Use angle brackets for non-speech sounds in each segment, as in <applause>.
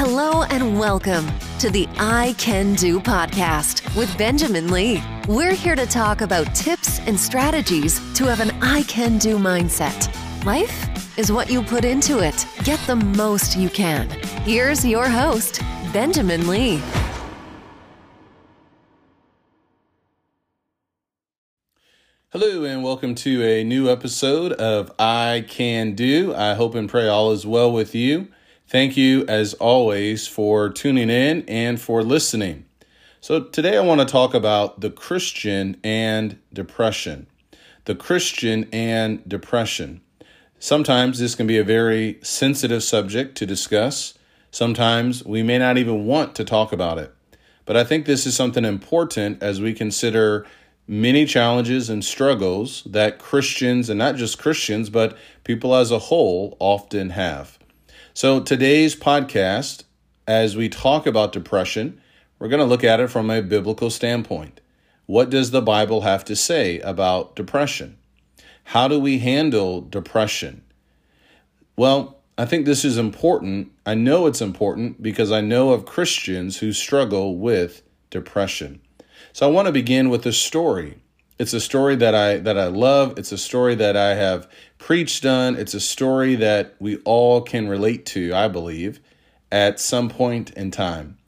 Hello and welcome to the I Can Do podcast with Benjamin Lee. We're here to talk about tips and strategies to have an I Can Do mindset. Life is what you put into it. Get the most you can. Here's your host, Benjamin Lee. Hello, and welcome to a new episode of I Can Do. I hope and pray all is well with you. Thank you, as always, for tuning in and for listening. So, today I want to talk about the Christian and depression. The Christian and depression. Sometimes this can be a very sensitive subject to discuss. Sometimes we may not even want to talk about it. But I think this is something important as we consider many challenges and struggles that Christians, and not just Christians, but people as a whole, often have. So, today's podcast, as we talk about depression, we're going to look at it from a biblical standpoint. What does the Bible have to say about depression? How do we handle depression? Well, I think this is important. I know it's important because I know of Christians who struggle with depression. So I want to begin with a story. It's a story that I that I love. It's a story that I have preached on. It's a story that we all can relate to, I believe, at some point in time.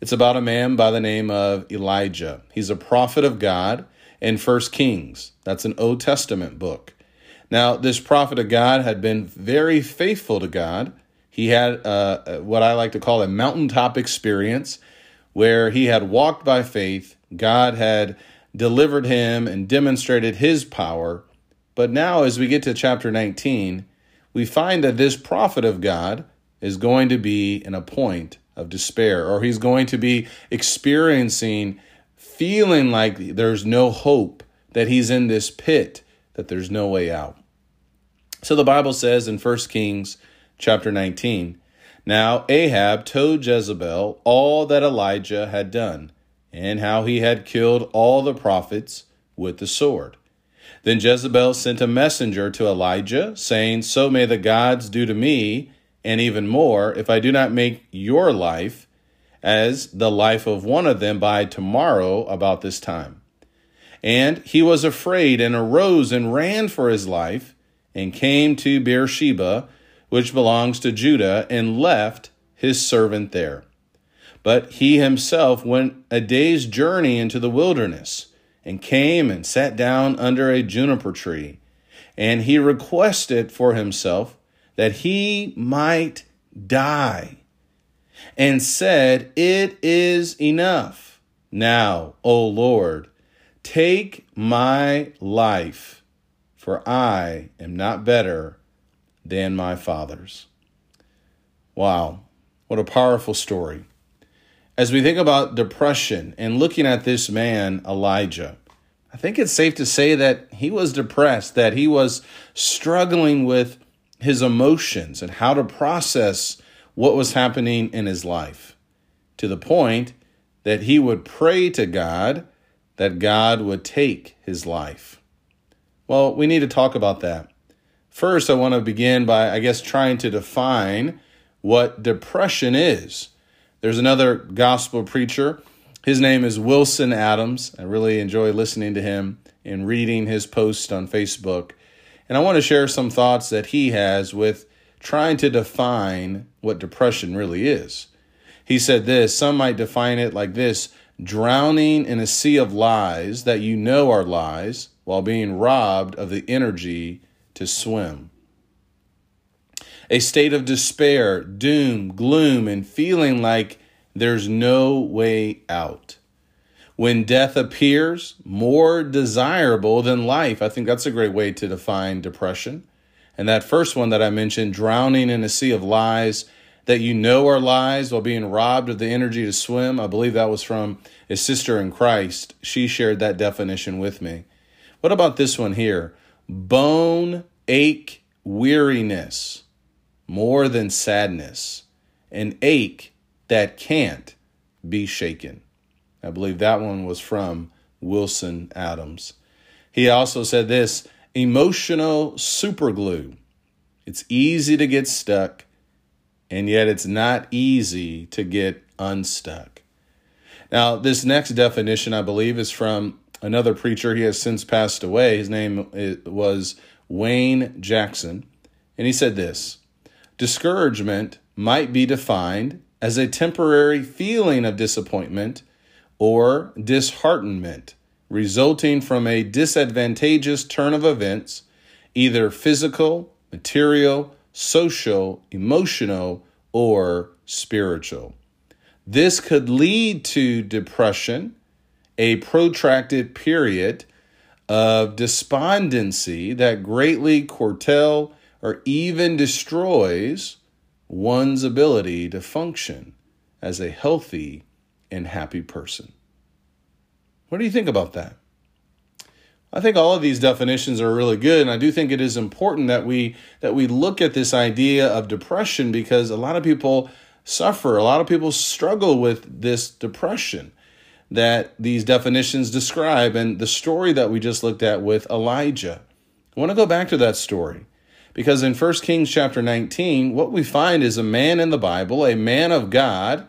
It's about a man by the name of Elijah. He's a prophet of God in First Kings. That's an Old Testament book. Now, this prophet of God had been very faithful to God. He had uh, what I like to call a mountaintop experience where he had walked by faith. God had delivered him and demonstrated his power. But now, as we get to chapter 19, we find that this prophet of God is going to be in a point of despair, or he's going to be experiencing feeling like there's no hope, that he's in this pit, that there's no way out. So the Bible says in 1 Kings chapter 19, Now Ahab told Jezebel all that Elijah had done and how he had killed all the prophets with the sword. Then Jezebel sent a messenger to Elijah, saying, So may the gods do to me, and even more, if I do not make your life as the life of one of them by tomorrow about this time. And he was afraid and arose and ran for his life and came to Beersheba, which belongs to Judah, and left his servant there. But he himself went a day's journey into the wilderness and came and sat down under a juniper tree. And he requested for himself that he might die and said, It is enough. Now, O Lord, take my life, for I am not better than my father's. Wow, what a powerful story as we think about depression and looking at this man, Elijah, I think it's safe to say that he was depressed, that he was struggling with his emotions and how to process what was happening in his life to the point that he would pray to God that God would take his life. Well, we need to talk about that. First, I want to begin by, I guess, trying to define what depression is. There's another gospel preacher. His name is Wilson Adams. I really enjoy listening to him and reading his posts on Facebook. And I want to share some thoughts that he has with trying to define what depression really is. He said this some might define it like this drowning in a sea of lies that you know are lies while being robbed of the energy to swim a state of despair, doom, gloom, and feeling like there's no way out. When death appears more desirable than life, I think that's a great way to define depression. And that first one that I mentioned, drowning in a sea of lies that you know are lies while being robbed of the energy to swim, I believe that was from a sister in Christ. She shared that definition with me. What about this one here? Bone ache weariness more than sadness, an ache that can't be shaken. I believe that one was from Wilson Adams. He also said this emotional superglue. It's easy to get stuck, and yet it's not easy to get unstuck. Now, this next definition, I believe, is from another preacher. He has since passed away. His name was Wayne Jackson. And he said this Discouragement might be defined as a temporary feeling of disappointment or disheartenment resulting from a disadvantageous turn of events, either physical, material, social, emotional, or spiritual. This could lead to depression, a protracted period of despondency that greatly curtail or even destroys one's ability to function as a healthy and happy person. What do you think about that? I think all of these definitions are really good and I do think it is important that we that we look at this idea of depression because a lot of people suffer, a lot of people struggle with this depression that these definitions describe and the story that we just looked at with Elijah. I want to go back to that story because in 1 Kings chapter 19, what we find is a man in the Bible, a man of God,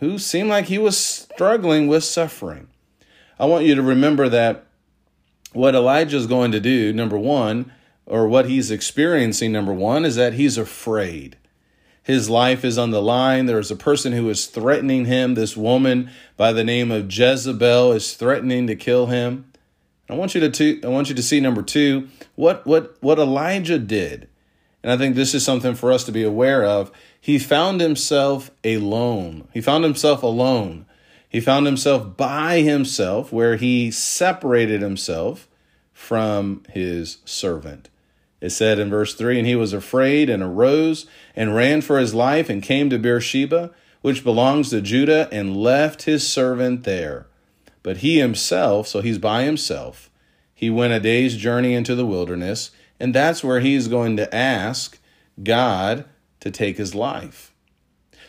who seemed like he was struggling with suffering. I want you to remember that what Elijah is going to do, number one, or what he's experiencing, number one, is that he's afraid. His life is on the line. There's a person who is threatening him. This woman by the name of Jezebel is threatening to kill him. I want you to I want you to see number two what what what Elijah did, and I think this is something for us to be aware of. He found himself alone. He found himself alone. He found himself by himself, where he separated himself from his servant. It said in verse 3 And he was afraid and arose and ran for his life and came to Beersheba, which belongs to Judah, and left his servant there. But he himself, so he's by himself, he went a day's journey into the wilderness, and that's where he's going to ask God to take his life.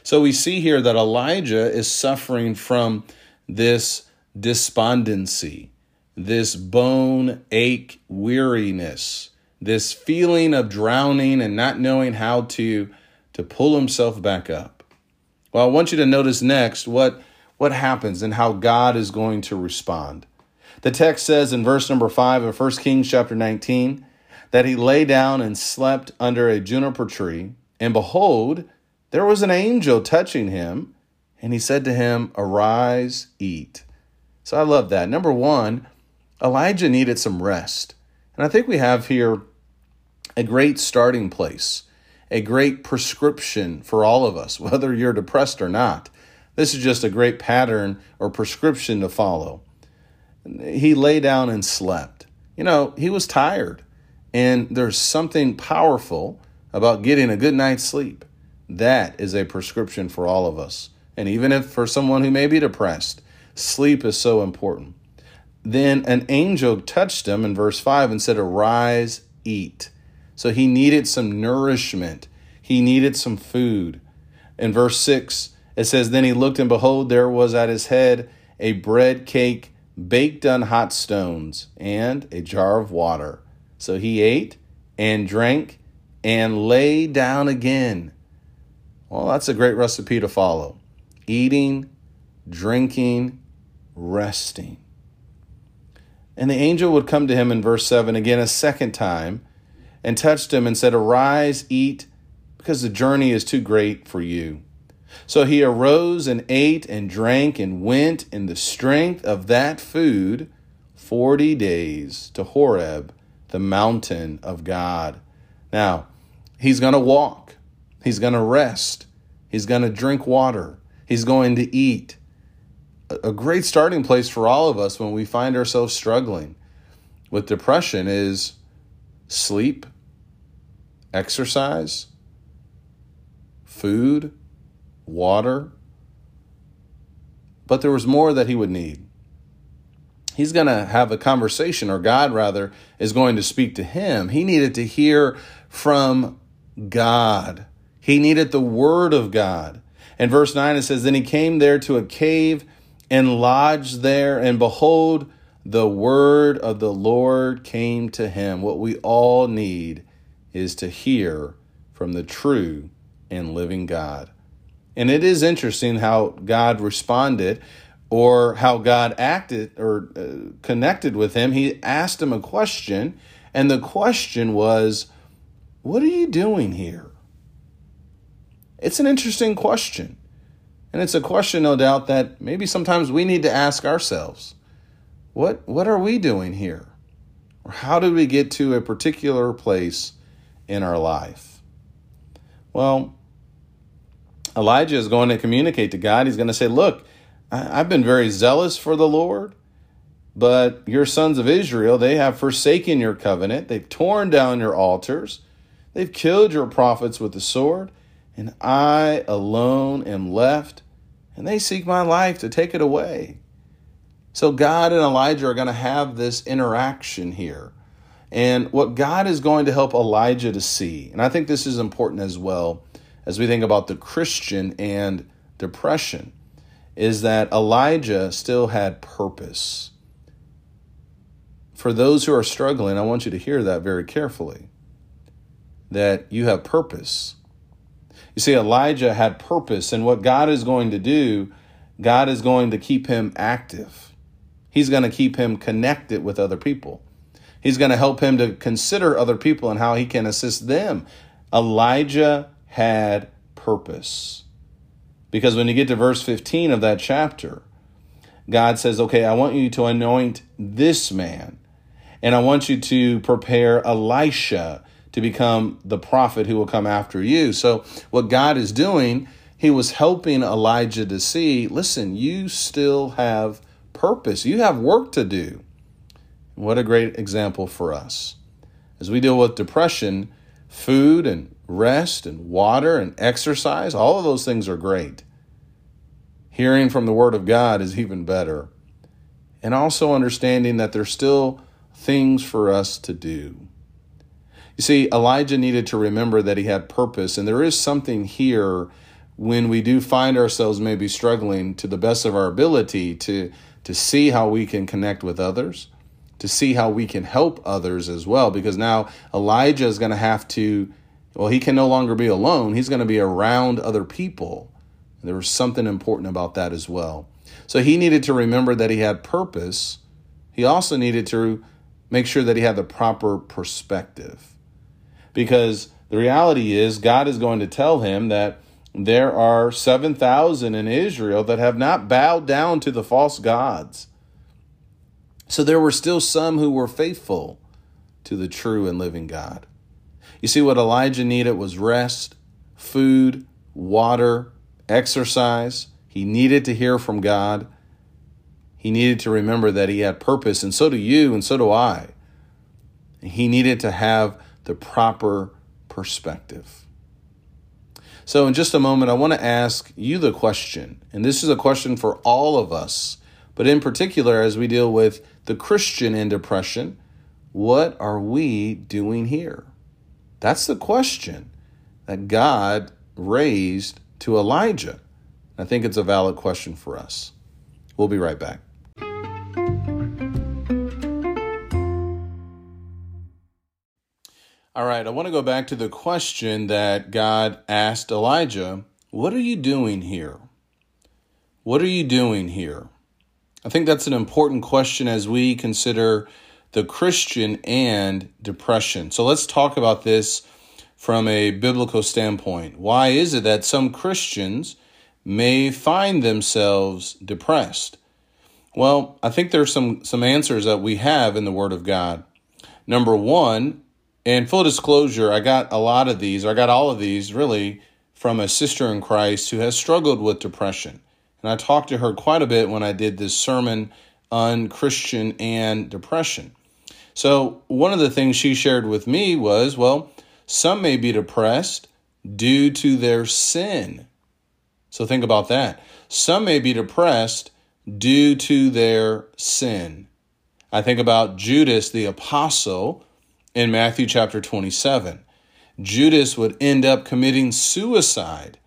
So we see here that Elijah is suffering from this despondency, this bone ache weariness, this feeling of drowning and not knowing how to, to pull himself back up. Well, I want you to notice next what, what happens and how God is going to respond. The text says in verse number 5 of 1 Kings chapter 19 that he lay down and slept under a juniper tree, and behold, there was an angel touching him, and he said to him, Arise, eat. So I love that. Number one, Elijah needed some rest. And I think we have here a great starting place, a great prescription for all of us, <laughs> whether you're depressed or not. This is just a great pattern or prescription to follow. He lay down and slept. You know, he was tired. And there's something powerful about getting a good night's sleep. That is a prescription for all of us. And even if for someone who may be depressed, sleep is so important. Then an angel touched him in verse 5 and said, Arise, eat. So he needed some nourishment, he needed some food. In verse 6, it says, Then he looked, and behold, there was at his head a bread cake baked on hot stones and a jar of water. So he ate and drank and lay down again. Well, that's a great recipe to follow eating, drinking, resting. And the angel would come to him in verse 7 again a second time and touched him and said, Arise, eat, because the journey is too great for you. So he arose and ate and drank and went in the strength of that food 40 days to Horeb, the mountain of God. Now, he's going to walk. He's going to rest. He's going to drink water. He's going to eat. A great starting place for all of us when we find ourselves struggling with depression is sleep, exercise, food, water. But there was more that he would need. He's going to have a conversation, or God, rather, is going to speak to him. He needed to hear from God. He needed the word of God. In verse 9, it says, Then he came there to a cave and lodged there, and behold, the word of the Lord came to him. What we all need is to hear from the true and living God. And it is interesting how God responded or how God acted or uh, connected with him. He asked him a question, and the question was, What are you doing here? It's an interesting question. And it's a question, no doubt, that maybe sometimes we need to ask ourselves what, what are we doing here? Or how did we get to a particular place in our life? Well, Elijah is going to communicate to God. He's going to say, Look, I've been very zealous for the Lord, but your sons of Israel, they have forsaken your covenant. They've torn down your altars. They've killed your prophets with the sword, and I alone am left and they seek my life to take it away. So God and Elijah are going to have this interaction here. And what God is going to help Elijah to see, and I think this is important as well as we think about the Christian and depression, is that Elijah still had purpose. For those who are struggling, I want you to hear that very carefully that you have purpose. You see, Elijah had purpose, and what God is going to do, God is going to keep him active. He's going to keep him connected with other people. He's going to help him to consider other people and how he can assist them. Elijah had purpose. Because when you get to verse 15 of that chapter, God says, Okay, I want you to anoint this man, and I want you to prepare Elisha to become the prophet who will come after you. So, what God is doing, He was helping Elijah to see listen, you still have purpose, you have work to do. What a great example for us. As we deal with depression, food and rest and water and exercise, all of those things are great. Hearing from the Word of God is even better. And also understanding that there's still things for us to do. You see, Elijah needed to remember that he had purpose, and there is something here when we do find ourselves maybe struggling to the best of our ability to to see how we can connect with others, to see how we can help others as well because now Elijah is going to have to well, he can no longer be alone. He's going to be around other people. There was something important about that as well. So he needed to remember that he had purpose. He also needed to make sure that he had the proper perspective because the reality is God is going to tell him that there are 7,000 in Israel that have not bowed down to the false gods. So there were still some who were faithful to the true and living God. You see, what Elijah needed was rest, food, water, exercise. He needed to hear from God. He needed to remember that he had purpose, and so do you, and so do I. He needed to have the proper perspective. So, in just a moment, I want to ask you the question, and this is a question for all of us, but in particular, as we deal with the Christian in depression, what are we doing here? That's the question that God raised to Elijah. I think it's a valid question for us. We'll be right back. All right, I want to go back to the question that God asked Elijah What are you doing here? What are you doing here? I think that's an important question as we consider the Christian and depression. So let's talk about this from a biblical standpoint. Why is it that some Christians may find themselves depressed? Well, I think there's some some answers that we have in the word of God. Number 1, and full disclosure, I got a lot of these, I got all of these really from a sister in Christ who has struggled with depression. And I talked to her quite a bit when I did this sermon on Christian and depression. So, one of the things she shared with me was well, some may be depressed due to their sin. So, think about that. Some may be depressed due to their sin. I think about Judas the apostle in Matthew chapter 27. Judas would end up committing suicide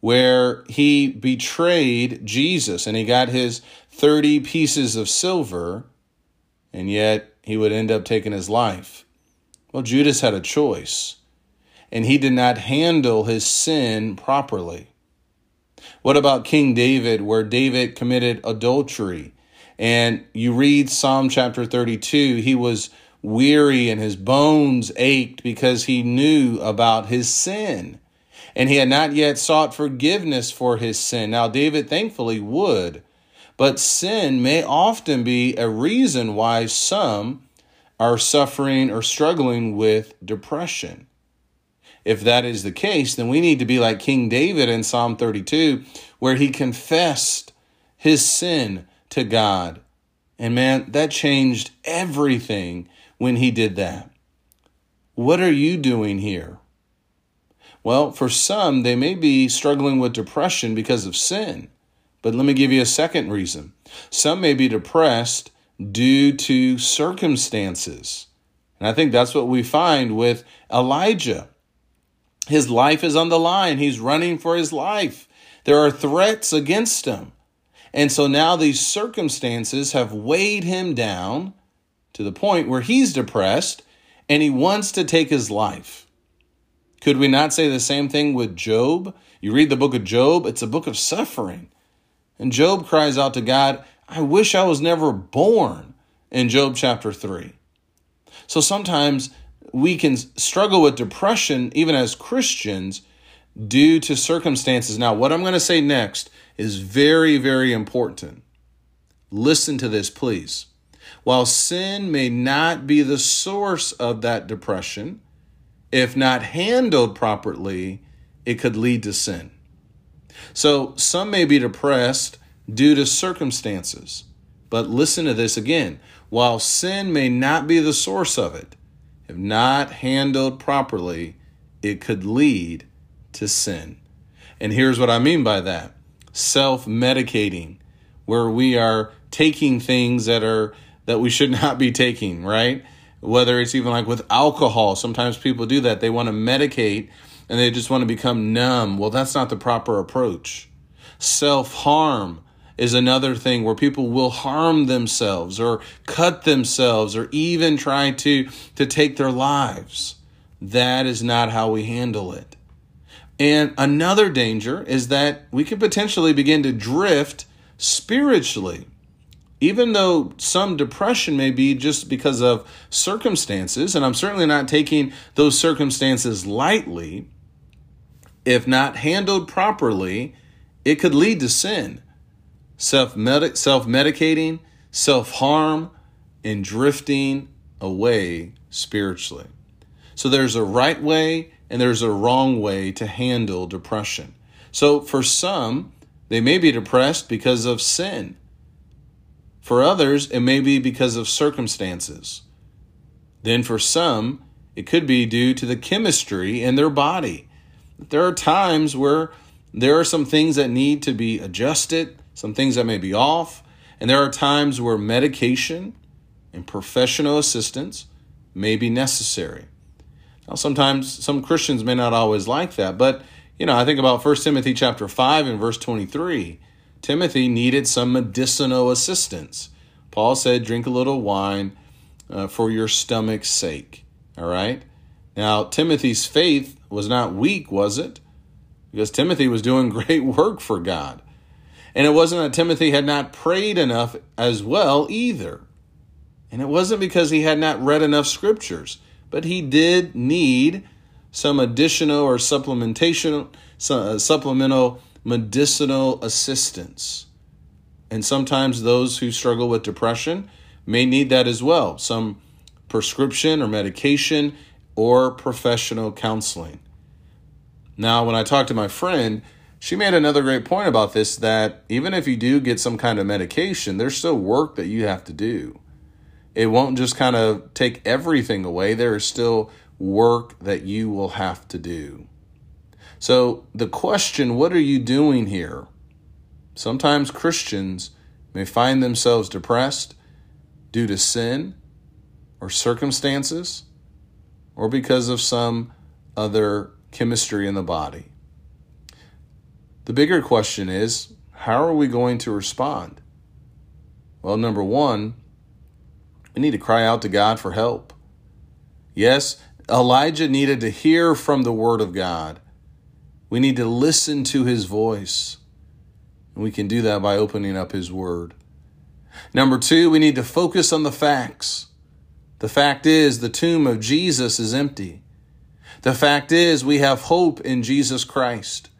where he betrayed Jesus and he got his 30 pieces of silver, and yet he would end up taking his life. Well, Judas had a choice. and he did not handle his sin properly. What about King David, where David committed adultery? And you read Psalm chapter 32, he was weary and his bones ached because he knew about his sin. And he had not yet sought forgiveness for his sin. Now, David thankfully would, but sin may often be a reason why some are suffering or struggling with depression. If that is the case, then we need to be like King David in Psalm 32, where he confessed his sin to God. And man, that changed everything when he did that. What are you doing here? Well, for some, they may be struggling with depression because of sin. But let me give you a second reason. Some may be depressed due to circumstances. And I think that's what we find with Elijah. His life is on the line. He's running for his life. There are threats against him. And so now these circumstances have weighed him down to the point where he's depressed and he wants to take his life. Could we not say the same thing with Job? You read the book of Job, it's a book of suffering. And Job cries out to God, I wish I was never born in Job chapter 3. So sometimes we can struggle with depression even as Christians due to circumstances. Now, what I'm going to say next is very, very important. Listen to this, please. While sin may not be the source of that depression, if not handled properly, it could lead to sin. So, some may be depressed due to circumstances. But listen to this again. While sin may not be the source of it, if not handled properly, it could lead to sin. And here's what I mean by that self medicating, where we are taking things that are that we should not be taking, right? Whether it's even like with alcohol, sometimes people do that. They want to medicate and they just want to become numb. Well, that's not the proper approach. Self harm is another thing where people will harm themselves or cut themselves or even try to, to take their lives. That is not how we handle it. And another danger is that we could potentially begin to drift spiritually. Even though some depression may be just because of circumstances, and I'm certainly not taking those circumstances lightly, if not handled properly, it could lead to sin self medicating, self harm, and drifting away spiritually. So there's a right way and there's a wrong way to handle depression. So for some, they may be depressed because of sin. For others, it may be because of circumstances. Then for some, it could be due to the chemistry in their body. There are times where there are some things that need to be adjusted, some things that may be off. And there are times where medication and professional assistance may be necessary. Now, sometimes some Christians may not always like that, but you know, I think about 1 Timothy chapter 5 and verse 23. Timothy needed some medicinal assistance. Paul said, drink a little wine uh, for your stomach's sake. All right? Now, Timothy's faith was not weak, was it? Because Timothy was doing <laughs> great work for God. And it wasn't that Timothy had not prayed enough as well either. And it wasn't because he had not read enough scriptures, but he did need some additional or supplementation, uh, supplemental medicinal assistance. And sometimes those who struggle with depression may need that as well some prescription or medication or professional counseling. Now, when I talked to my friend, she made another great point about this that even if you do get some kind of medication, there's still work that you have to do. It won't just kind of take everything away. There is still work that you will have to do. So, the question what are you doing here? Sometimes Christians may find themselves depressed due to sin or circumstances or because of some other chemistry in the body. The bigger question is how are we going to respond? Well, number one, we need to cry out to God for help. Yes, Elijah needed to hear from the Word of God. We need to listen to His voice. And we can do that by opening up His Word. Number two, we need to focus on the facts. The fact is, the tomb of Jesus is empty. The fact is, we have hope in Jesus Christ.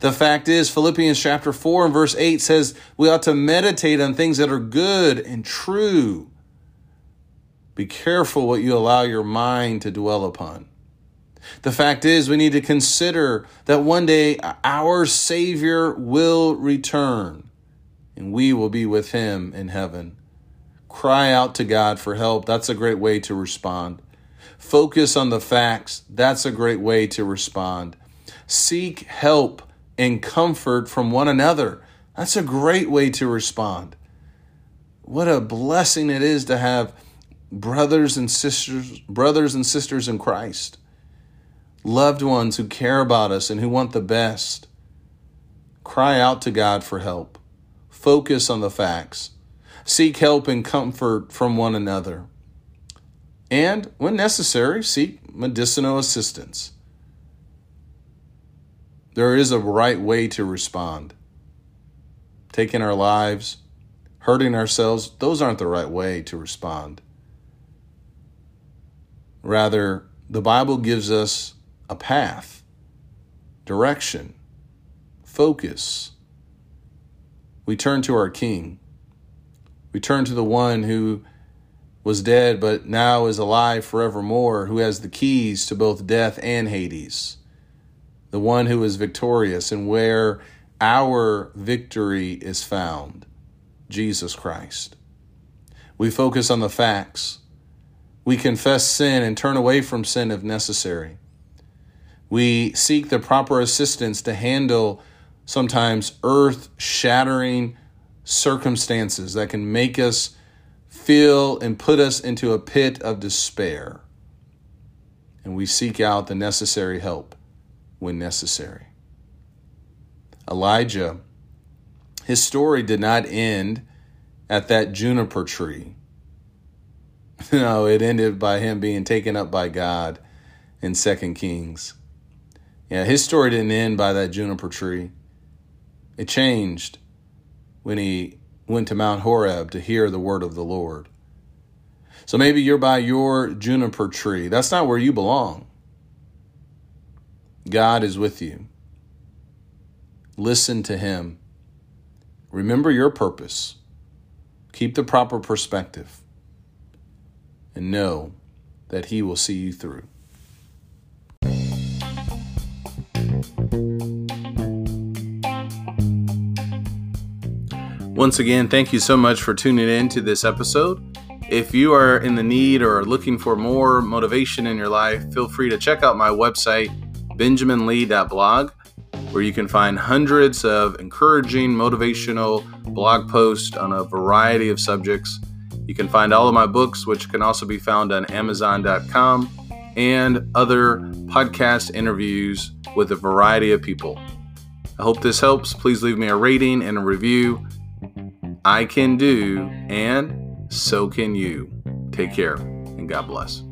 The fact is, Philippians chapter 4 and verse 8 says we ought to meditate on things that are good and true. Be careful what you allow your mind to dwell upon. The fact is, we need to consider that one day our Savior will return and we will be with Him in heaven. Cry out to God for help. That's a great way to respond. Focus on the facts. That's a great way to respond. Seek help and comfort from one another. That's a great way to respond. What a blessing it is to have brothers and sisters, brothers and sisters in Christ, loved ones who care about us and who want the best. Cry out to God for help. Focus on the facts. Seek help and comfort from one another. And, when necessary, seek medicinal assistance. There is a right way to respond. Taking our lives, hurting ourselves, those aren't the right way to respond. Rather, the Bible gives us a path, direction, focus. We turn to our King. We turn to the one who was dead but now is alive forevermore, who has the keys to both death and Hades the one who is victorious and where our victory is found Jesus Christ. We focus on the facts. We confess sin and turn away from sin if necessary. We seek the proper assistance to handle sometimes earth shattering circumstances that can make us feel and put us into a pit of despair. And we seek out the necessary help when necessary. Elijah, his story did not end at that juniper tree. <laughs> No, it ended by him being taken up by God in Second Kings. Yeah, his story didn't end by that juniper tree. It changed when he went to Mount Horeb to hear the word of the Lord. So maybe you're by your juniper tree. That's not where you belong. God is with you. Listen to Him. Remember your purpose. Keep the proper perspective. And know that He will see you through. Once again, thank you so much for tuning in to this episode. If you are in the need or looking for more motivation in your life, feel free to check out my website benjaminlee.blog, where you can find hundreds of encouraging, motivational blog posts on a variety of subjects. You can find all of my books, which can also be found on Amazon.com, and other podcast interviews with a variety of people. I hope this helps. Please leave me a rating and a review. I can do, and so can you. Take care, and God bless.